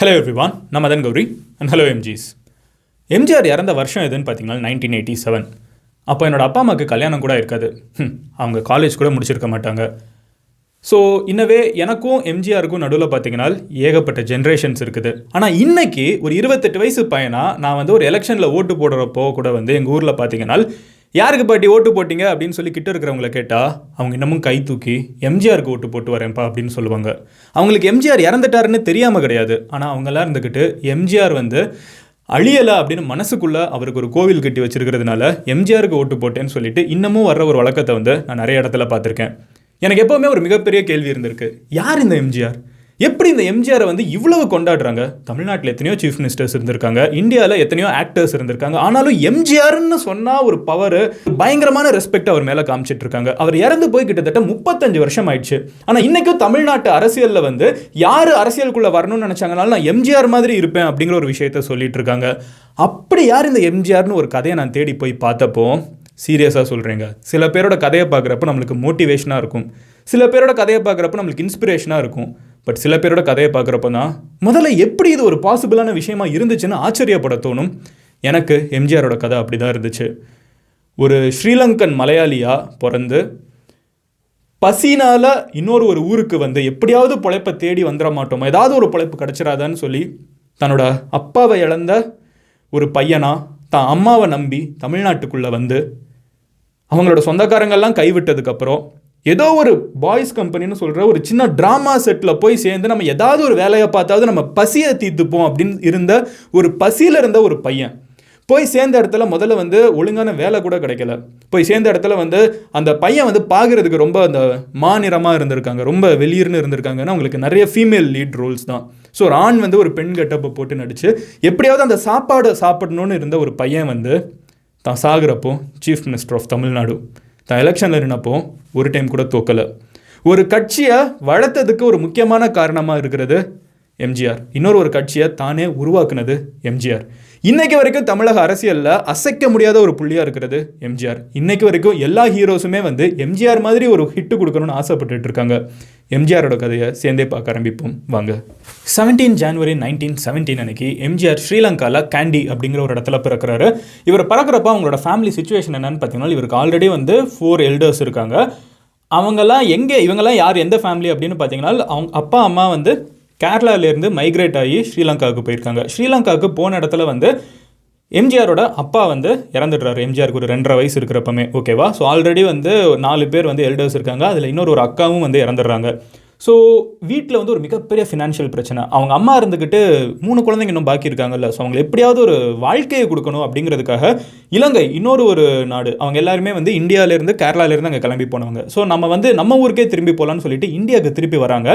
Hello everyone நான் Madan Gowri and hello எம்ஜிஸ் எம்ஜிஆர் இறந்த வருஷம் எதுன்னு பார்த்தீங்கன்னா நைன்டீன் எயிட்டி செவன் அப்போ என்னோடய அப்பா அம்மாவுக்கு கல்யாணம் கூட இருக்காது. அவங்க காலேஜ் கூட முடிச்சிருக்க மாட்டாங்க. ஸோ இன்னவே எனக்கும் எம்ஜிஆருக்கும் நடுவில் பார்த்தீங்கன்னா ஏகப்பட்ட ஜென்ரேஷன்ஸ் இருக்குது. ஆனால் இன்றைக்கி ஒரு இருபத்தெட்டு வயசு பையனா நான் வந்து ஒரு எலெக்ஷனில் ஓட்டு போடுறப்போ கூட வந்து எங்கள் ஊரில் பார்த்தீங்கன்னா யாருக்கு பாட்டி ஓட்டு போட்டிங்க? அப்படின்னு சொல்லி கிட்ட இருக்கிறவங்கள கேட்டால் அவங்க இன்னமும் கை தூக்கி எம்ஜிஆருக்கு ஓட்டு போட்டு வரேன்ப்பா அப்படின்னு சொல்லுவாங்க. அவங்களுக்கு எம்ஜிஆர் இறந்துட்டாருன்னு தெரியாமல் கிடையாது. ஆனால் அவங்கெல்லாம் இருந்துக்கிட்டு எம்ஜிஆர் வந்து அழியலை அப்படின்னு மனசுக்குள்ள அவருக்கு ஒரு கோவில் கட்டி வச்சிருக்கிறதுனால எம்ஜிஆருக்கு ஓட்டு போட்டேன்னு சொல்லிட்டு இன்னமும் வர்ற ஒரு வழக்கத்தை வந்து நான் நிறைய இடத்துல பார்த்துருக்கேன். எனக்கு எப்போவுமே ஒரு மிகப்பெரிய கேள்வி இருந்திருக்கு. யார் இந்த எம்ஜிஆர்? எப்படி இந்த எம்ஜிஆரை வந்து இவ்வளவு கொண்டாடுறாங்க? தமிழ்நாட்டில் எத்தனையோ சீஃப் மினிஸ்டர்ஸ் இருந்திருக்காங்க. இந்தியாவில் எத்தனையோ ஆக்டர்ஸ் இருந்திருக்காங்க. ஆனாலும் எம்ஜிஆர்னு சொன்னால் ஒரு பவர் பயங்கரமான ரெஸ்பெக்ட் அவர் மேலே காமிச்சிட்டு இருக்காங்க. அவர் இறந்து போய் கிட்டத்தட்ட முப்பத்தஞ்சு வருஷம் ஆயிடுச்சு. ஆனால் இன்னைக்கும் தமிழ்நாட்டு அரசியலில் வந்து யார் அரசியலுக்குள்ளே வரணும்னு நினச்சாங்கனாலும் நான் எம்ஜிஆர் மாதிரி இருப்பேன் அப்படிங்கிற ஒரு விஷயத்த சொல்லிட்டு இருக்காங்க. அப்படி யார் இந்த எம்ஜிஆர்னு ஒரு கதையை நான் தேடி போய் பார்த்தப்போ சீரியஸாக சொல்கிறேங்க சில பேரோட கதையை பார்க்குறப்ப நம்மளுக்கு மோட்டிவேஷனாக இருக்கும். சில பேரோட கதையை பார்க்குறப்ப நம்மளுக்கு இன்ஸ்பிரேஷனாக இருக்கும். பட் சில பேரோட கதையை பார்க்குறப்ப தான் முதல்ல எப்படி இது ஒரு பாசிபிளான விஷயமா இருந்துச்சுன்னு ஆச்சரியப்பட தோணும். எனக்கு எம்ஜிஆரோட கதை அப்படி தான் இருந்துச்சு. ஒரு ஸ்ரீலங்கன் மலையாளியாக பிறந்து பசினால் இன்னொரு ஒரு ஊருக்கு வந்து எப்படியாவது பொழைப்பை தேடி வந்துட மாட்டோமா? ஏதாவது ஒரு பொழைப்பு கிடச்சிடாதான்னு சொல்லி தன்னோட அப்பாவை இழந்த ஒரு பையனாக தான் அம்மாவை நம்பி தமிழ்நாட்டுக்குள்ளே வந்து அவங்களோட சொந்தக்காரங்கெல்லாம் கைவிட்டதுக்கப்புறம் ஏதோ ஒரு பாய்ஸ் கம்பெனின்னு சொல்கிற ஒரு சின்ன ட்ராமா செட்டில் போய் சேர்ந்து நம்ம ஏதாவது ஒரு வேலையை பார்த்தாவது நம்ம பசியை தீர்த்துப்போம் அப்படின்னு இருந்த ஒரு பசியில் இருந்த ஒரு பையன். போய் சேர்ந்த இடத்துல முதல்ல வந்து ஒழுங்கான வேலை கூட கிடைக்கல. போய் சேர்ந்த இடத்துல வந்து அந்த பையன் வந்து பார்க்குறதுக்கு ரொம்ப அந்த மாநிறமாக இருந்திருக்காங்க. ரொம்ப வெளியர்னு இருந்திருக்காங்கன்னா அவங்களுக்கு நிறைய ஃபீமேல் லீட் ரோல்ஸ் தான். ஸோ ஒரு ஆண் வந்து ஒரு பெண் கெட்டப்பை போட்டு நடிச்சு எப்படியாவது அந்த சாப்பாடை சாப்பிடணும்னு இருந்த ஒரு பையன் வந்து தான் சாகுறப்போ சீஃப் மினிஸ்டர் ஆஃப் தமிழ்நாடு தான் எலெக்ஷனில் நின்னப்போ ஒரு டைம் கூட தோக்கலை. ஒரு கட்சியை வளர்த்ததுக்கு ஒரு முக்கியமான காரணமாக இருக்கிறது எம்ஜிஆர். இன்னொரு ஒரு கட்சியை தானே உருவாக்குனது எம்ஜிஆர். இன்னைக்கு வரைக்கும் தமிழக அரசியலில் அசைக்க முடியாத ஒரு புள்ளியாக இருக்கிறது எம்ஜிஆர். இன்னைக்கு வரைக்கும் எல்லா ஹீரோஸுமே வந்து எம்ஜிஆர் மாதிரி ஒரு ஹிட்டு கொடுக்கணும்னு ஆசைப்பட்டுட்டு இருக்காங்க. எம்ஜிஆரோட கதையை சேர்ந்தே பார்க்க ஆரம்பிப்போம். வாங்க. செவன்டீன் ஜான்வரி நைன்டீன் செவன்டீன் அன்னைக்கு எம்ஜிஆர் ஸ்ரீலங்காவில் கேண்டி அப்படிங்கிற ஒரு இடத்துல பிறக்கிறாரு. இவர் பிறக்கிறப்ப அவங்களோட ஃபேமிலி சுச்சுவேஷன் என்னன்னு பார்த்தீங்கன்னா இவருக்கு ஆல்ரெடி வந்து ஃபோர் எல்டர்ஸ் இருக்காங்க. அவங்கெல்லாம் எங்கே இவங்கெல்லாம் யார் எந்த ஃபேமிலி அப்படின்னு பார்த்தீங்கன்னா அவங்க அப்பா அம்மா வந்து கேரளாவிலேருந்து மைக்ரேட் ஆகி ஸ்ரீலங்காவுக்கு போயிருக்காங்க. ஸ்ரீலங்காவுக்கு போன இடத்துல வந்து எம்ஜிஆரோட அப்பா வந்து இறந்துடுறாரு. எம்ஜிஆருக்கு ஒரு ரெண்டரை வயசு இருக்கிறப்பமே. ஓகேவா ஸோ ஆல்ரெடி வந்து நாலு பேர் வந்து எல்டர்ஸ் இருக்காங்க. அதில் இன்னொரு ஒரு அக்காவும் வந்து இறந்துடுறாங்க. ஸோ வீட்டில் வந்து ஒரு மிகப்பெரிய ஃபினான்ஷியல் பிரச்சனை. அவங்க அம்மா இருந்துக்கிட்டு மூணு குழந்தைங்க இன்னும் பாக்கி இருக்காங்கல்ல. ஸோ அவங்க எப்படியாவது ஒரு வாழ்க்கையை கொடுக்கணும் அப்படிங்கிறதுக்காக இலங்கை இன்னொரு ஒரு நாடு. அவங்க எல்லாருமே வந்து இந்தியாவிலேருந்து கேரளாலேருந்து அங்கே கிளம்பி போனவங்க. ஸோ நம்ம வந்து நம்ம ஊருக்கே திரும்பி போகலான்னு சொல்லிட்டு இந்தியாவுக்கு திருப்பி வராங்க.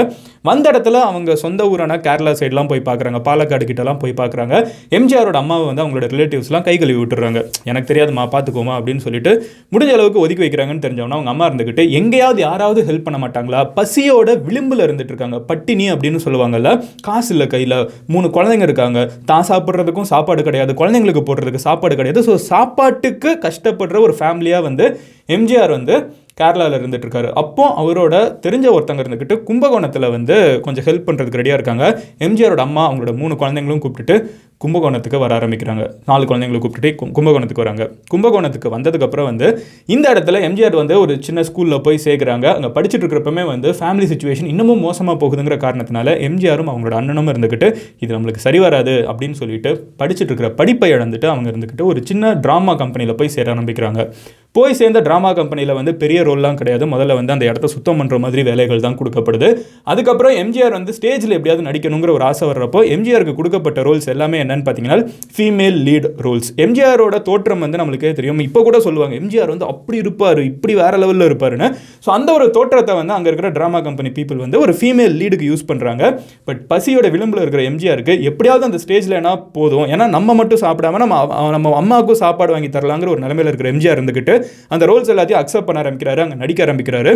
வந்த இடத்துல அவங்க சொந்த ஊரான கேரளா சைட்லாம் போய் பார்க்குறாங்க பாலக்காடு கிட்டலாம் போய் பார்க்குறாங்க எம்ஜிஆரோட அம்மாவை வந்து அவங்களோட ரிலேட்டிவ்ஸ்லாம் கை கழுவி விட்டுறாங்க. எனக்கு தெரியாதுமா பார்த்துக்கோமா அப்படின்னு சொல்லிட்டு முடிஞ்ச அளவுக்கு ஒதுக்கி வைக்கிறாங்கன்னு தெரிஞ்சவொன்னே அவங்க அம்மா இருந்துக்கிட்டு எங்கேயாவது யாராவது ஹெல்ப் பண்ண மாட்டாங்களா? பசியோட விளிம்பில் இருந்துட்டு இருக்காங்க. பட்டினி அப்படின்னு சொல்லுவாங்கல்ல காசு இல்லை கையில். மூணு குழந்தைங்க இருக்காங்க. தான் சாப்பிட்றதுக்கும் சாப்பாடு கிடையாது. குழந்தைங்களுக்கு போடுறதுக்கு சாப்பாடு கிடையாது. ஸோ சாப்பாட்டுக்கு கஷ்டப்படுற ஒரு ஃபேமிலியாக வந்து எம்ஜிஆர் வந்து கேரளாவில் இருந்துட்டு இருக்காரு. அப்போ அவரோட தெரிஞ்ச ஒருத்தங்க இருந்துக்கிட்டு கும்பகோணத்தில் வந்து கொஞ்சம் ஹெல்ப் பண்ணுறதுக்கு ரெடியாக இருக்காங்க. எம்ஜிஆரோட அம்மா அவங்களோட மூணு குழந்தைங்களும் கூப்பிட்டுட்டு கும்பகோணத்துக்கு வர ஆரம்பிக்கிறாங்க. நாலு குழந்தைங்களை கூப்பிட்டுட்டு கும்பகோணத்துக்கு வராங்க. கும்பகோணத்துக்கு வந்ததுக்கப்புறம் வந்து இந்த இடத்துல எம்ஜிஆர் வந்து ஒரு சின்ன ஸ்கூலில் போய் சேர்க்குறாங்க. அங்கே படிச்சுட்டு இருக்கிறப்பமே வந்து ஃபேமிலி சுச்சுவேஷன் இன்னமும் மோசமாக போகுதுங்கிற காரணத்தினால எம்ஜிஆரும் அவங்களோட அண்ணனும் இருந்துக்கிட்டு இது நம்மளுக்கு சரி வராது அப்படின்னு சொல்லிட்டு படிச்சுட்டு இருக்கிற படிப்பை இழந்துட்டு அவங்க இருந்துக்கிட்டு ஒரு சின்ன ட்ராமா கம்பெனியில் போய் சேர ஆரம்பிக்கிறாங்க. போய் சேர்ந்த ட்ராமா கம்பெனியில் வந்து பெரிய ரோல்லாம் கிடையாது. முதல்ல வந்து அந்த இடத்த சுத்தம் பண்ணுற மாதிரி வேலைகள் தான் கொடுக்கப்படுது. அதுக்கப்புறம் எம்ஜிஆர் வந்து ஸ்டேஜில் எப்படியாவது நடிக்கணுங்கிற ஒரு ஆசை வர்றப்போ எம்ஜிஆருக்கு கொடுக்கப்பட்ட ரோல்ஸ் எல்லாமே என்னன்னு பார்த்தீங்கன்னா ஃபீமேல் லீட் ரோல்ஸ் எம்ஜிஆரோட தோற்றம் வந்து நம்மளுக்கே தெரியும். இப்போ கூட சொல்லுவாங்க எம்ஜிஆர் வந்து அப்படி இருப்பார் இப்படி வேறு லெவலில் இருப்பாருன்னு. ஸோ அந்த ஒரு தோற்றத்தை வந்து அங்கே இருக்கிற ட்ராமா கம்பெனி பீப்புள் வந்து ஒரு ஃபீமேல் லீடுக்கு யூஸ் பண்ணுறாங்க பட் பசியோட விளிம்பில் இருக்கிற எம்ஜிஆருக்கு எப்படியாவது அந்த ஸ்டேஜில் என்ன போதும்? ஏன்னா நம்ம மட்டும் சாப்பிடாம நம்ம நம்ம அம்மாவுக்கும் சாப்பாடு வாங்கி தரலாங்கிற ஒரு நிலைமையில இருக்கிற எம்ஜிஆர் இருந்துக்கிட்டு அந்த ரோல்ஸ் எல்லாத்தையும் அக்செப்ட் பண்ண ஆரம்பிக்கிறாரு அங்கே நடிக்க ஆரம்பிக்கிறாரு.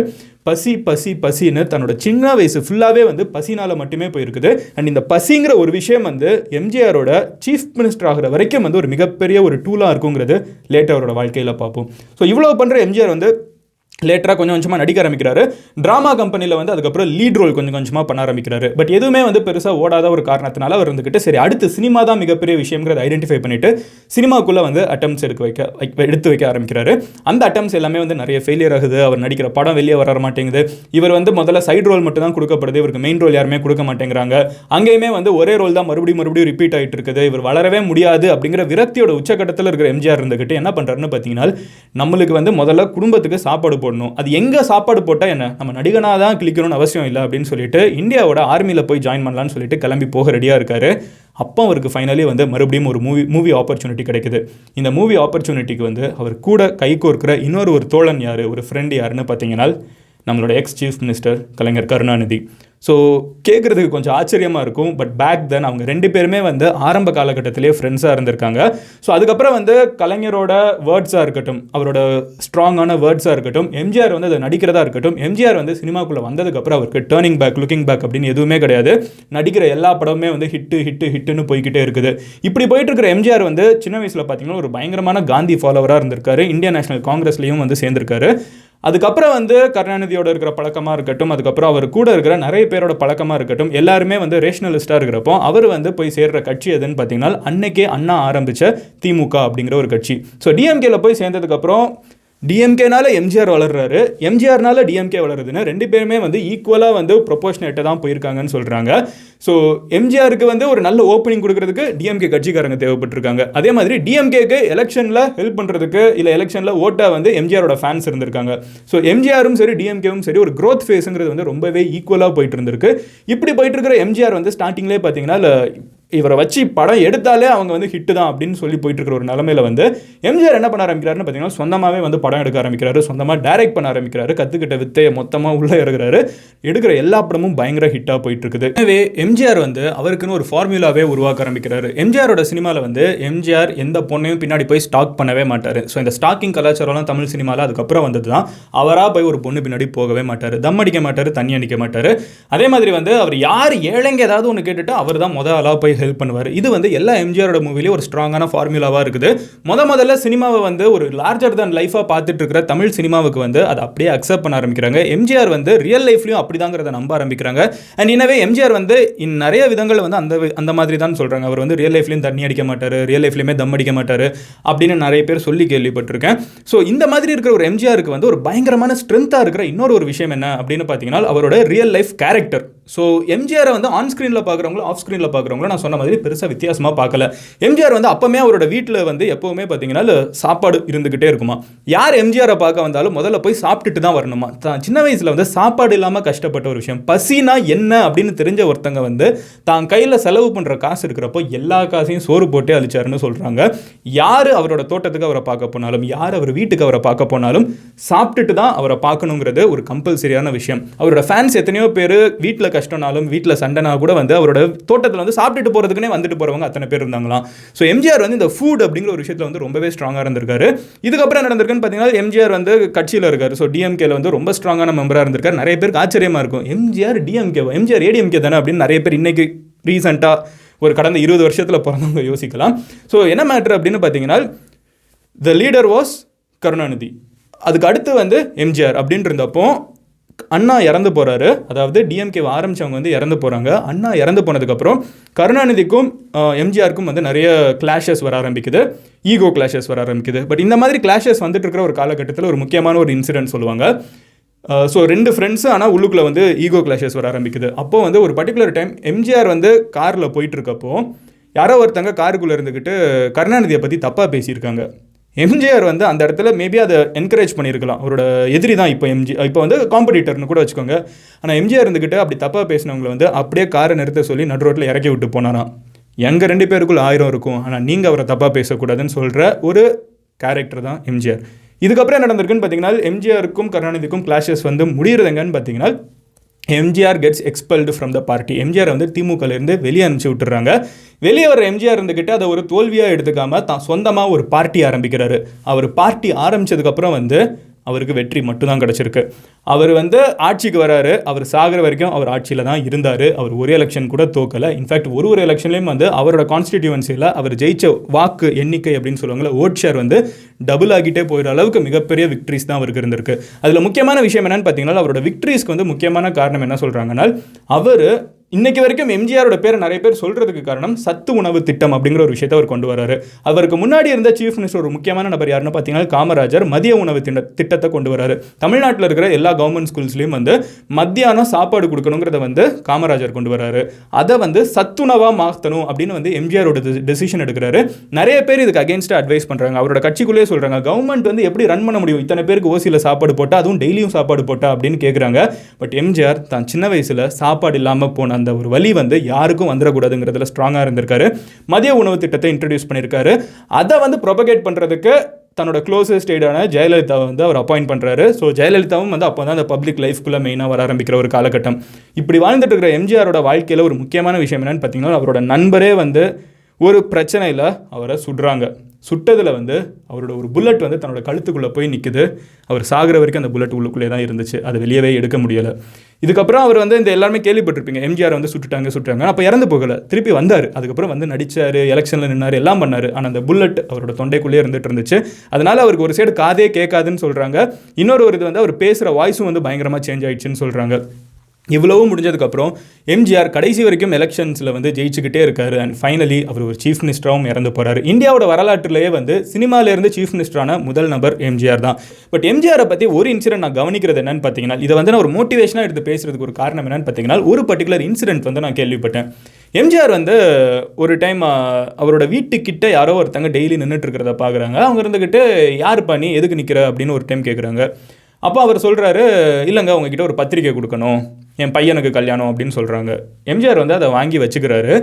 பசி பசி பசின்னு தன்னோட சின்ன வயசு ஃபுல்லாகவே வந்து பசினால் மட்டுமே போயிருக்குது. அண்ட் இந்த பசிங்கிற ஒரு விஷயம் வந்து எம்ஜிஆரோட சீஃப் மினிஸ்டர் ஆகிற வரைக்கும் வந்து ஒரு மிகப்பெரிய ஒரு டூலாக இருக்குங்கிறது லேட்டர் அவரோட வாழ்க்கையில் பார்ப்போம். ஸோ இவ்வளோ பண்ணுற எம்ஜிஆர் வந்து லேட்டராக கொஞ்சம் கொஞ்சமாக நடிக்க ஆரம்பிக்கிறாரு. ட்ராமா கம்பெனியில் வந்து அதுக்கப்புறம் லீட் ரோல் கொஞ்சம் கொஞ்சமாக பண்ண ஆரம்பிக்கிறாரு. பட் எதுவுமே வந்து பெருசாக ஓடாத ஒரு காரணத்தினால அவர் வந்துக்கிட்டு சரி அடுத்து சினிமா தான் மிகப்பெரிய விஷயங்கிறத ஐடென்டிஃபை பண்ணிட்டு சினிமாக்குள்ளே வந்து அட்டம்ஸ் எடுக்க வைக்க எடுத்து வைக்க ஆரம்பிக்கிறாரு. அந்த அட்டம்ஸ் எல்லாமே வந்து நிறைய ஃபெயிலியர் ஆகுது. அவர் நடிக்கிற படம் வெளியே வர மாட்டேங்குது. இவர் வந்து முதல்ல சைடு ரோல் மட்டும் தான் கொடுக்கப்படுது. இவருக்கு மெயின் ரோல் யாருமே கொடுக்க மாட்டேங்கிறாங்க. அங்கேயுமே வந்து ஒரே ரோல் தான் மறுபடியும் மறுபடியும் ரிப்பீட் ஆகிட்டு இருக்குது. இவர் வளரவே முடியாது அப்படிங்கிற விரக்தியோட உச்சக்கட்டத்தில் இருக்கிற எம்ஜிஆர் இருந்துக்கிட்டு என்ன பண்ணுறாருன்னு பார்த்தீங்கன்னா நம்மளுக்கு வந்து முதல்ல குடும்பத்துக்கு சாப்பாடு போடணும். அது எங்கே சாப்பாடு போட்டால் என்ன? நம்ம நடிகனாக தான் கிளிக்கணும்னு அவசியம் இல்லை அப்படின்னு சொல்லிட்டு இந்தியாவோட ஆர்மியில் போய் ஜாயின் பண்ணலாம்னு சொல்லிட்டு கிளம்பி போக ரெடியாக இருக்காரு. அப்போ அவருக்கு ஃபைனலி வந்து மறுபடியும் ஒரு மூவி மூவி ஆப்பர்ச்சுனிட்டி கிடைக்குது. இந்த மூவி ஆப்பர்ச்சுனிட்டிக்கு வந்து அவர் கூட கை கோர்க்கிற இன்னொரு ஒரு தோழன் யார்? ஒரு ஃப்ரெண்ட் யாருன்னு பார்த்தீங்கன்னா நம்மளோட ex chief minister Kalaignar Karunanidhi. So கேட்குறதுக்கு கொஞ்சம் ஆச்சரியமாக இருக்கும் பட் பேக் தென் அவங்க ரெண்டு பேருமே வந்து ஆரம்ப காலகட்டத்திலே ஃப்ரெண்ட்ஸாக இருந்திருக்காங்க. ஸோ அதுக்கப்புறம் வந்து கலைஞரோட வேர்ட்ஸாக இருக்கட்டும் அவரோட ஸ்ட்ராங்கான வேர்ட்ஸாக இருக்கட்டும் எம்ஜிஆர் வந்து அதை நடிக்கிறதா இருக்கட்டும் எம்ஜிஆர் வந்து சினிமாக்குள்ளே வந்ததுக்கப்புறம் அவருக்கு டேர்னிங் பேக் லுக்கிங் பேக் அப்படின்னு எதுவுமே கிடையாது. நடிக்கிற எல்லா படமுமே வந்து ஹிட்டு ஹிட்டு ஹிட்டுன்னு போய்கிட்டே இருக்குது. இப்படி போயிட்டு இருக்கிற எம்ஜிஆர் வந்து சின்ன வயசில் பார்த்தீங்கன்னா ஒரு பயங்கரமான காந்தி ஃபாலோவராக இருந்திருக்காரு. இந்தியன் நேஷனல் காங்கிரஸ்லேயும் வந்து சேர்ந்திருக்காரு. அதுக்கப்புறம் வந்து கருணாநிதியோட இருக்கிற பழக்கமாக இருக்கட்டும் அதுக்கப்புறம் அவர் கூட இருக்கிற நிறைய பேரோட பழக்கமாக இருக்கட்டும் எல்லாருமே வந்து ரேஷனலிஸ்ட்டாக இருக்கிறப்போ அவர் வந்து போய் சேர்கிற கட்சி எதுன்னு பார்த்தீங்கன்னா அன்னைக்கே அண்ணா ஆரம்பித்த திமுக அப்படிங்கிற ஒரு கட்சி. ஸோ டிஎம்கேல போய் சேர்ந்ததுக்கப்புறம் டிஎம்கேனால எம்ஜிஆர் வளர்றாரு. எம்ஜிஆர்னால டிஎம்கே வளருதுன்னு ரெண்டு பேருமே வந்து ஈக்குவலாக வந்து ப்ரொபோஷனேட்டாக தான் போயிருக்காங்கன்னு சொல்கிறாங்க ஸோ எம்ஜிஆருக்கு வந்து ஒரு நல்ல ஓப்பனிங் கொடுக்கறதுக்கு டிஎம்கே கட்சிக்காரங்க தேவைப்பட்டிருக்காங்க. அதே மாதிரி டிஎம்கேக்கு எலெக்ஷனில் ஹெல்ப் பண்ணுறதுக்கு இல்லை எலெக்ஷனில் ஓட்டாக வந்து எம்ஜிஆரோட ஃபேன்ஸ் இருந்திருக்காங்க. ஸோ எம்ஜிஆரும் சரி டிஎம்கேவும் சரி ஒரு க்ரோத் ஃபேஸுங்கிறது வந்து ரொம்பவே ஈக்குவலாக போயிட்டு இருந்திருக்கு. இப்படி போயிட்டு இருக்கிற எம்ஜிஆர் வந்து ஸ்டார்டிங்லேயே பார்த்தீங்கன்னா இவரை வச்சு படம் எடுத்தாலே அவங்க வந்து ஹிட்டு தான் அப்படின்னு சொல்லி போயிட்டு இருக்கிற ஒரு நிலமையில வந்து எம்ஜிஆர் என்ன பண்ண ஆரம்பிக்கிறாருன்னு பார்த்தீங்கன்னா சொந்தமாகவே வந்து படம் எடுக்க ஆரம்பிக்கிறாரு சொந்தமாக டைரக்ட் பண்ண ஆரம்பிக்கிறாரு கற்றுக்கிட்ட வித்தையை மொத்தமாக உள்ளே இருக்கிறாரு எடுக்கிற எல்லா படமும் பயங்கர ஹிட்டாக போயிட்டு இருக்குது எனவே எம்ஜிஆர் வந்து அவருக்குன்னு ஒரு ஃபார்முலாவே உருவாக்க ஆரம்பிக்கிறாரு. எம்ஜிஆரோட சினிமாவில் வந்து எம்ஜிஆர் எந்த பொண்ணையும் பின்னாடி போய் ஸ்டாக் பண்ணவே மாட்டார். ஸோ இந்த ஸ்டாக்கிங் கலாச்சாரம்லாம் தமிழ் சினிமாவில் அதுக்கப்புறம் வந்தது தான் அவராக போய் ஒரு பொண்ணு பின்னாடி போகவே மாட்டார். தம் அடிக்க மாட்டார் தண்ணி அடிக்க மாட்டார். அதே மாதிரி வந்து அவர் யார் ஏழைங்க ஏதாவது ஒன்று கேட்டுட்டு அவர் தான் முத ஆளாக போய் ஹெல்ப் பண்ணுவார். இது வந்து எல்லா எம்ஜிஆரோட மூவிலையும் ஒரு ஸ்ட்ராங்கான ஃபார்முலாவாக இருக்குது. முத முதல்ல சினிமாவை வந்து ஒரு லார்ஜர் than லைஃபாக பார்த்துட்டு இருக்கிற தமிழ் சினிமாவுக்கு வந்து அதை அப்படியே அக்செப்ட் பண்ண ஆரம்பிக்கிறாங்க. எம்ஜிஆர் வந்து ரியல் லைஃப்லையும் அப்படிதாங்கிறத நம்ப ஆரம்பிக்கிறாங்க. அண்ட் எனவே எம்ஜிஆர் வந்து இன் நிறைய விதங்கள் வந்து அந்த அந்த மாதிரி தான் சொல்கிறாங்க அவர் வந்து ரியல் லைஃப்லையும் தண்ணி அடிக்க மாட்டார் ரியல் லைஃப்லையுமே தம் அடிக்க மாட்டார் அப்படின்னு நிறைய பேர் சொல்லி கேள்விப்பட்டிருக்கேன். ஸோ இந்த மாதிரி இருக்கிற ஒரு எம்ஜிஆருக்கு வந்து ஒரு பயங்கரமான ஸ்ட்ரென்த்தாக இருக்கிற இன்னொரு ஒரு விஷயம் என்ன அப்படின்னு பார்த்தீங்கன்னா அவரோட ரியல் லைஃப் கேரக்டர் ஸோ எம்ஜிஆரை வந்து ஆன் ஸ்க்ரீனில் பார்க்குறவங்களும் ஆஃப் ஸ்க்ரீனில் பார்க்குறவங்களும் நான் சொன்ன மாதிரி பெருசாக வித்தியாசமாக பார்க்கல. எம்ஜிஆர் வந்து அப்போமே அவரோட வீட்டில் வந்து எப்போவுமே பார்த்தீங்கன்னா சாப்பாடு இருந்துக்கிட்டே இருக்குமா? யார் எம்ஜிஆரை பார்க்க வந்தாலும் முதல்ல போய் சாப்பிட்டுட்டு தான் வரணுமா? தான் சின்ன வயசில் வந்து சாப்பாடு இல்லாமல் கஷ்டப்பட்ட ஒரு விஷயம். பசினா என்ன அப்படின்னு தெரிஞ்ச ஒருத்தங்க வந்து தான் கையில் செலவு பண்ணுற காசு இருக்கிறப்போ எல்லா காசையும் சோறு போட்டே அழிச்சாருன்னு சொல்கிறாங்க யார் அவரோட தோட்டத்துக்கு அவரை பார்க்க போனாலும் யார் அவர் வீட்டுக்கு அவரை பார்க்க போனாலும் சாப்பிட்டுட்டு தான் அவரை பார்க்கணுங்கிறது ஒரு கம்பல்சரியான விஷயம். அவரோட ஃபேன்ஸ் எத்தனையோ பேர் வீட்டில் கஷ்டம்னாலும் வீட்டில் சண்டைனா கூட வந்து அவரோட தோட்டத்தில் வந்து சாப்பிட்டுட்டு போகிறதுக்குனே வந்துட்டு போகிறவங்க அத்தனை பேர் இருந்தாங்களாம். ஸோ எம்ஜிஆர் வந்து இந்த ஃபுட் அப்படிங்கிற ஒரு விஷயத்தில் வந்து ரொம்பவே ஸ்ட்ராங்காக இருந்திருக்காரு. இதுக்கப்புறம் நடந்திருக்குன்னு பார்த்தீங்கன்னா எம்ஜிஆர் வந்து கட்சியில் இருக்கார். ஸோ டிஎம்கேல வந்து ரொம்ப ஸ்ட்ராங்கான மெம்பராக இருந்திருக்காரு. நிறைய பேருக்கு ஆச்சரியமாக இருக்கும். எம்ஜிஆர் டிஎம்கே எம்ஜிஆர் ஏடிஎம்கே தானே அப்படின்னு நிறைய பேர் இன்னைக்கு ரீசெண்டாக ஒரு கடந்த இருபது வருஷத்தில் பிறந்தவங்க யோசிக்கலாம். ஸோ என்ன மேட்ரு அப்படின்னு பார்த்தீங்கன்னா த லீடர் வாஸ் கருணாநிதி. அதுக்கு அடுத்து வந்து எம்ஜிஆர் அப்படின்னு இருந்தப்போ அண்ணா இறந்து போகிறாரு அதாவது டிஎம்கே ஆரம்பிச்சவங்க வந்து இறந்து போகிறாங்க அண்ணா இறந்து போனதுக்கப்புறம் கருணாநிதிக்கும் எம்ஜிஆருக்கும் வந்து நிறைய கிளாஷஸ் வர ஆரம்பிக்குது. ஈகோ கிளாஷஸ் வர ஆரம்பிக்குது. பட் இந்த மாதிரி கிளாஷஸ் வந்துட்டு இருக்கிற ஒரு காலகட்டத்தில் ஒரு முக்கியமான ஒரு இன்சிடென்ட் சொல்லுவாங்க. ஸோ ரெண்டு ஃப்ரெண்ட்ஸு ஆனால் உள்ளுக்குள்ளே வந்து ஈகோ கிளாஷஸ் வர ஆரம்பிக்குது. அப்போ வந்து ஒரு பர்டிகுலர் டைம் எம்ஜிஆர் வந்து காரில் போயிட்டு இருக்கப்போ யாரோ ஒருத்தங்க காருக்குள்ளே இருந்துக்கிட்டு கருணாநிதியை பற்றி தப்பாக பேசியிருக்காங்க. எம்ஜிஆர் வந்து அந்த இடத்துல மேபி அதை என்கரேஜ் பண்ணியிருக்கலாம். அவரோட எதிரி தான் இப்போ எம்ஜி இப்போ வந்து காம்படிட்டர்னு கூட வச்சுக்கோங்க. ஆனால் எம்ஜிஆர் இருந்துக்கிட்டு அப்படி தப்பாக பேசினவங்களை வந்து அப்படியே காரை நிறுத்த சொல்லி நடு ரோட்டில் இறக்கி விட்டு போனாராம். எங்கள் ரெண்டு பேருக்குள்ள ஆயிரம் இருக்கும். ஆனால் நீங்கள் அவரை தப்பாக பேசக்கூடாதுன்னு சொல்கிற ஒரு கேரக்டர் தான் எம்ஜிஆர் இதுக்கப்புறம் என்ன நடந்திருக்குன்னு பார்த்தீங்கன்னா எம்ஜிஆருக்கும் கருணாநிதிக்கும் கிளாஷஸ் வந்து முடியிறதுங்கன்னு பார்த்தீங்கன்னா MGR gets expelled from the party MGR வந்து திமுகலேருந்து வெளியே அனுப்பிச்சி விட்டுறாங்க. வெளியே வர எம்ஜிஆர் இருந்துக்கிட்டு அதை ஒரு தோல்வியாக எடுத்துக்காமல் தான் சொந்தமாக ஒரு பார்ட்டி ஆரம்பிக்கிறாரு. அவர் பார்ட்டி ஆரம்பிச்சதுக்கப்புறம் வந்து அவருக்கு வெற்றி மட்டும்தான் கிடச்சிருக்கு. அவர் வந்து ஆட்சிக்கு வராரு. அவர் சாகிற வரைக்கும் அவர் ஆட்சியில் தான் இருந்தார். அவர் ஒரு எலெக்ஷன் கூட தோக்கலை. இன்ஃபேக்ட் ஒரு ஒரு எலெக்ஷன்லேயும் வந்து அவரோட கான்ஸ்டிடியூவன்சியில் அவர் ஜெயிச்ச வாக்கு எண்ணிக்கை அப்படின்னு சொல்லுவாங்கள ஓட் ஷேர் வந்து டபுள் ஆகிட்டே போயிடுற அளவுக்கு மிகப்பெரிய விக்ட்ரிஸ் தான் அவருக்கு இருந்திருக்கு. அதில் முக்கியமான விஷயம் என்னென்னு பார்த்தீங்கன்னா அவரோட விக்ட்ரிஸ்க்கு வந்து முக்கியமான காரணம் என்ன சொல்கிறாங்கன்னா அவர் இன்னைக்கு வரைக்கும் எம்ஜிஆரோட பேர் நிறைய பேர் சொல்கிறதுக்கு காரணம் சத்து உணவு திட்டம் அப்படிங்கிற ஒரு விஷயத்தை அவர் கொண்டு வராரு. அவருக்கு முன்னாடி இருந்த சீஃப் மினிஸ்டர் ஒரு முக்கியமான நபர் யாருன்னு பார்த்தீங்கன்னா காமராஜர். மதிய உணவு திட்ட திட்டத்தை கொண்டு வராரு. தமிழ்நாட்டில் இருக்கிற எல்லா கவர்மெண்ட் ஸ்கூல்ஸ்லேயும் வந்து மத்தியானம் சாப்பாடு கொடுக்கணுங்கிறத வந்து காமராஜர் கொண்டு வராரு. அதை வந்து சத்துணவாக மாற்றணும் அப்படின்னு வந்து எம்ஜிஆரோட டெசிஷன் எடுக்கிறாரு. நிறைய பேர் இதுக்கு அகேன்ஸ்டாக அட்வைஸ் பண்ணுறாங்க அவரோட கட்சிக்குள்ளேயே சொல்கிறாங்க கவர்மெண்ட் வந்து எப்படி ரன் பண்ண முடியும்? இத்தனை பேருக்கு ஓசியில் சாப்பாடு போட்டால் அதுவும் டெய்லியும் சாப்பாடு போட்டால் அப்படின்னு கேட்குறாங்க பட் எம்ஜிஆர் தான் சின்ன வயசில் சாப்பாடு இல்லாமல் போன அந்த ஒரு வழி வந்து யாருக்கும் வந்துடக்கூடாதுங்கிறதுல ஸ்ட்ராங்காக இருந்திருக்காரு. மதிய உணவு திட்டத்தை இன்ட்ரடியூஸ் பண்ணியிருக்காரு அதை வந்து ப்ரொபகேட் பண்ணுறதுக்கு தன்னோட க்ளோசஸ்ட் எய்டான ஜெயலலிதாவை வந்து அவர் அப்பாயிண்ட் பண்ணுறாரு ஸோ ஜெயலலிதாவும் வந்து அப்போ தான் அந்த பப்ளிக் லைஃப்குள்ளே மெயினாக வர ஆரம்பிக்கிற ஒரு காலகட்டம். இப்படி வாழ்ந்துட்டு இருக்கிற எம்ஜிஆரோட வாழ்க்கையில் ஒரு முக்கியமான விஷயம் என்னென்னு பார்த்தீங்கன்னா அவரோட நண்பரே வந்து ஒரு பிரச்சனையில் அவரை சுடுறாங்க. சுட்டதில் வந்து அவரோட ஒரு புல்லட் வந்து தன்னோட கழுத்துக்குள்ளே போய் நிற்குது அவர் சாகிற வரைக்கும் அந்த புல்லட் உள்ளுக்குள்ளே தான் இருந்துச்சு. அதை வெளியவே எடுக்க முடியலை. இதுக்கப்புறம் அவர் வந்து இந்த எல்லாருமே கேள்விப்பட்டிருப்பீங்க எம்ஜிஆர் வந்து சுட்டுட்டாங்க சுட்டுட்டாங்க. அப்போ இறந்து போகல. திருப்பி வந்தார். அதுக்கப்புறம் வந்து நடிச்சார் எலெக்ஷனில் நின்னார் எல்லாம் பண்ணார். ஆனால் அந்த புல்லட் அவரோட தொண்டைக்குள்ளேயே இருந்துட்டு இருந்துச்சு. அதனால அவருக்கு ஒரு சைடு காதே கேட்காதுன்னு சொல்கிறாங்க இன்னொரு ஒரு இது வந்து அவர் பேசுகிற வாய்ஸும் வந்து பயங்கரமாக சேஞ்ச் ஆயிடுச்சுன்னு சொல்கிறாங்க இவ்வளவும் முடிஞ்சதுக்கப்புறம் எம்ஜிஆர் கடைசி வரைக்கும் எலெக்ஷன்ஸில் வந்து ஜெயிச்சுக்கிட்டே இருக்காரு. அண்ட் ஃபைனலி அவர் ஒரு சீஃப் மினிஸ்டராகவும் இறந்து போகிறார் இந்தியாவோட வரலாற்றிலேயே வந்து சினிமாலேருந்து சீஃப் மினிஸ்டரான முதல் நபர் எம்ஜிஆர் தான். பட் எம்ஜிஆரை பற்றி ஒரு இன்சிடென்ட் நான் கவனிக்கிறது என்னன்னு பார்த்தீங்கன்னா இதை வந்து நான் ஒரு மோட்டிவேஷனாக எடுத்து பேசுறதுக்கு ஒரு காரணம் என்னன்னு பார்த்தீங்கன்னா ஒரு பர்டிகுலர் இன்சிடென்ட் வந்து நான் கேள்விப்பட்டேன். எம்ஜிஆர் வந்து ஒரு டைம் அவரோட வீட்டுக்கிட்ட யாரோ ஒருத்தங்க டெய்லி நின்றுட்டு இருக்கிறத பார்க்குறாங்க அவங்க இருந்துக்கிட்டு யார் நீ? எதுக்கு நிற்கிற அப்படின்னு ஒரு டைம் கேட்குறாங்க அப்போ அவர் சொல்கிறாரு இல்லைங்க உங்ககிட்ட ஒரு பத்திரிக்கை கொடுக்கணும். என் பையனுக்கு கல்யாணம் அப்படின்னு சொல்கிறாங்க எம்ஜிஆர் வந்து அதை வாங்கி வச்சுக்கிறாரு.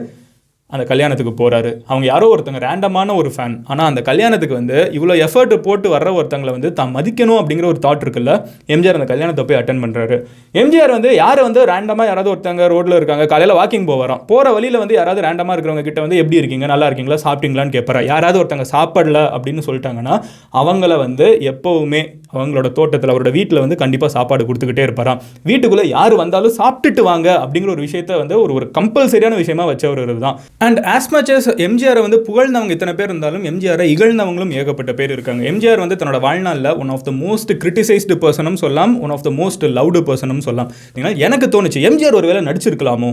அந்த கல்யாணத்துக்கு போகிறாரு அவங்க யாரோ ஒருத்தங்க ரேண்டமான ஒரு ஃபேன் ஆனால் அந்த கல்யாணத்துக்கு வந்து இவ்வளோ எஃபர்ட் போட்டு வர்ற ஒருத்தங்களை வந்து தான் மதிக்கணும் அப்படிங்கிற ஒரு தாட் இருக்குல்ல? எம்ஜிஆர் அந்த கல்யாணத்தை போய் அட்டன் பண்ணுறாரு எம்ஜிஆர் வந்து யாரை வந்து ரேண்டமாக யாராவது ஒருத்தங்க ரோட்டில் இருக்காங்க காலையில் வாக்கிங் போகிறோம் போகிற வழியில் வந்து யாராவது ரேண்டமாக இருக்கிறவங்க கிட்ட வந்து எப்படி இருக்கீங்க? நல்லா இருக்கீங்களா? சாப்பிட்டீங்களான்னு கேட்பாரா? யாராவது ஒருத்தங்க சாப்பிடல அப்படின்னு சொல்லிட்டாங்கன்னா அவங்கள வந்து எப்போவுமே அவங்களோட தோட்டத்தில் அவரோட வீட்டில் வந்து கண்டிப்பாக சாப்பாடு கொடுத்துக்கிட்டே இருப்பாராம். வீட்டுக்குள்ளே யார் வந்தாலும் சாப்பிட்டுட்டு வாங்க அப்படிங்கிற ஒரு விஷயத்த வந்து ஒரு ஒரு கம்பல்சரியான விஷயமா வச்சவர் தான் அண்ட் ஆஸ் மச் as எம்ஜிஆரை வந்து புகழ்ந்தவங்க இத்தனை பேர் இருந்தாலும் எம்ஜிஆரை இகழ்ந்தவங்களும் ஏகப்பட்ட பேர் இருக்காங்க. எம்ஜிஆர் வந்து தன்னோட வாழ்நாளில் one of the most criticised பர்சனும் சொல்லலாம் one of the most loved பர்சனும் சொல்லலாம் எனக்கு தோணுச்சு எம்ஜிஆர் ஒரு வேளை நடிச்சிருக்கலாமோ?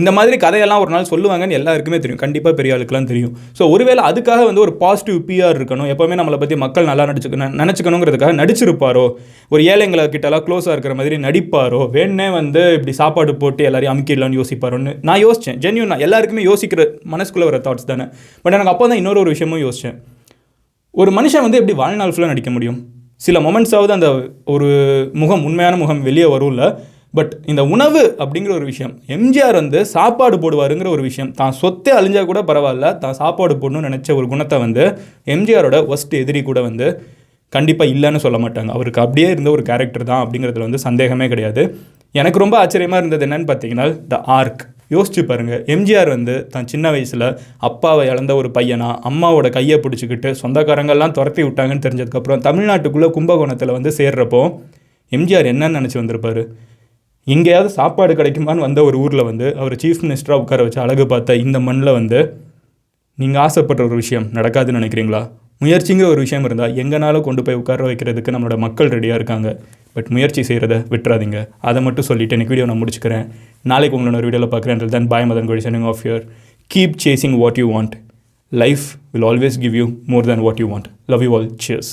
இந்த மாதிரி கதையெல்லாம் ஒரு நாள் சொல்லுவாங்கன்னு எல்லாருக்குமே தெரியும். கண்டிப்பாக பெரிய ஆளுக்கெல்லாம் தெரியும். ஸோ ஒருவேளை அதுக்காக வந்து ஒரு பாசிட்டிவ் பிஆர் இருக்கணும். எப்போவுமே நம்மளை பற்றி மக்கள் நல்லா நடிச்சுக்க நினச்சிக்கணுங்கிறதுக்காக நடிச்சிருப்பாரோ? ஒரு ஏழைங்களை கிட்டலாம் க்ளோஸாக இருக்கிற மாதிரி நடிப்பாரோ? வேணே வந்து இப்படி சாப்பாடு போட்டு எல்லாரையும் அமுக்கிடலாம்னு யோசிப்பாரோன்னு நான் யோசித்தேன் ஜென்யூனாக எல்லாருக்குமே யோசிக்கிற மனசுக்குள்ளே வர தாட்ஸ் தானே. பட் எனக்கு அப்போ தான் இன்னொரு ஒரு விஷயமும் யோசித்தேன் ஒரு மனுஷன் வந்து எப்படி வாழ்நாள் ஃபுல்லாக நடிக்க முடியும்? சில மொமெண்ட்ஸாவது அந்த ஒரு முகம் உண்மையான முகம் வெளியே வரும்ல. பட் இந்த உணவு அப்படிங்கிற ஒரு விஷயம் எம்ஜிஆர் வந்து சாப்பாடு போடுவாருங்கிற ஒரு விஷயம் தான் சொத்தே அழிஞ்சால் கூட பரவாயில்ல தான் சாப்பாடு போடணும்னு நினச்ச ஒரு குணத்தை வந்து எம்ஜிஆரோட ஒஸ்ட் எதிரி கூட வந்து கண்டிப்பாக இல்லைன்னு சொல்ல மாட்டாங்க. அவருக்கு அப்படியே இருந்த ஒரு கேரக்டர் தான் அப்படிங்கிறதுல வந்து சந்தேகமே கிடையாது. எனக்கு ரொம்ப ஆச்சரியமாக இருந்தது என்னன்னு பார்த்தீங்கன்னா த ஆர்க் யோசிச்சு பாருங்கள் எம்ஜிஆர் வந்து தான் சின்ன வயசில் அப்பாவை இழந்த ஒரு பையனா அம்மாவோட கையை பிடிச்சிக்கிட்டு சொந்தக்காரங்கெல்லாம் துரத்தி விட்டாங்கன்னு தெரிஞ்சதுக்கப்புறம் தமிழ்நாட்டுக்குள்ளே கும்பகோணத்தில் வந்து சேர்றப்போ எம்ஜிஆர் என்னன்னு நினச்சி வந்திருப்பாரு? எங்கேயாவது சாப்பாடு கிடைக்குமான்னு வந்த ஒரு ஊரில் வந்து அவர் சீஃப் மினிஸ்டராக உட்கார வச்சு அழகு பார்த்த இந்த மண்ணில் வந்து நீங்கள் ஆசைப்படுற ஒரு விஷயம் நடக்காதுன்னு நினைக்கிறீங்களா? முயற்சிங்கிற ஒரு விஷயம் இருந்தால் எங்கனாலும் கொண்டு போய் உட்கார வைக்கிறதுக்கு நம்மளோட மக்கள் ரெடியாக இருக்காங்க. பட் முயற்சி செய்கிறத விட்டுறாதீங்க. அதை மட்டும் சொல்லிவிட்டு எனக்கு வீடியோ நான் முடிச்சுக்கிறேன். நாளைக்கு உங்களோட ஒரு வீடியோவில் பார்க்குறேன். Then bye Madan Gowri signing off your keep chasing what you want life will always give you more than what you want love you all cheers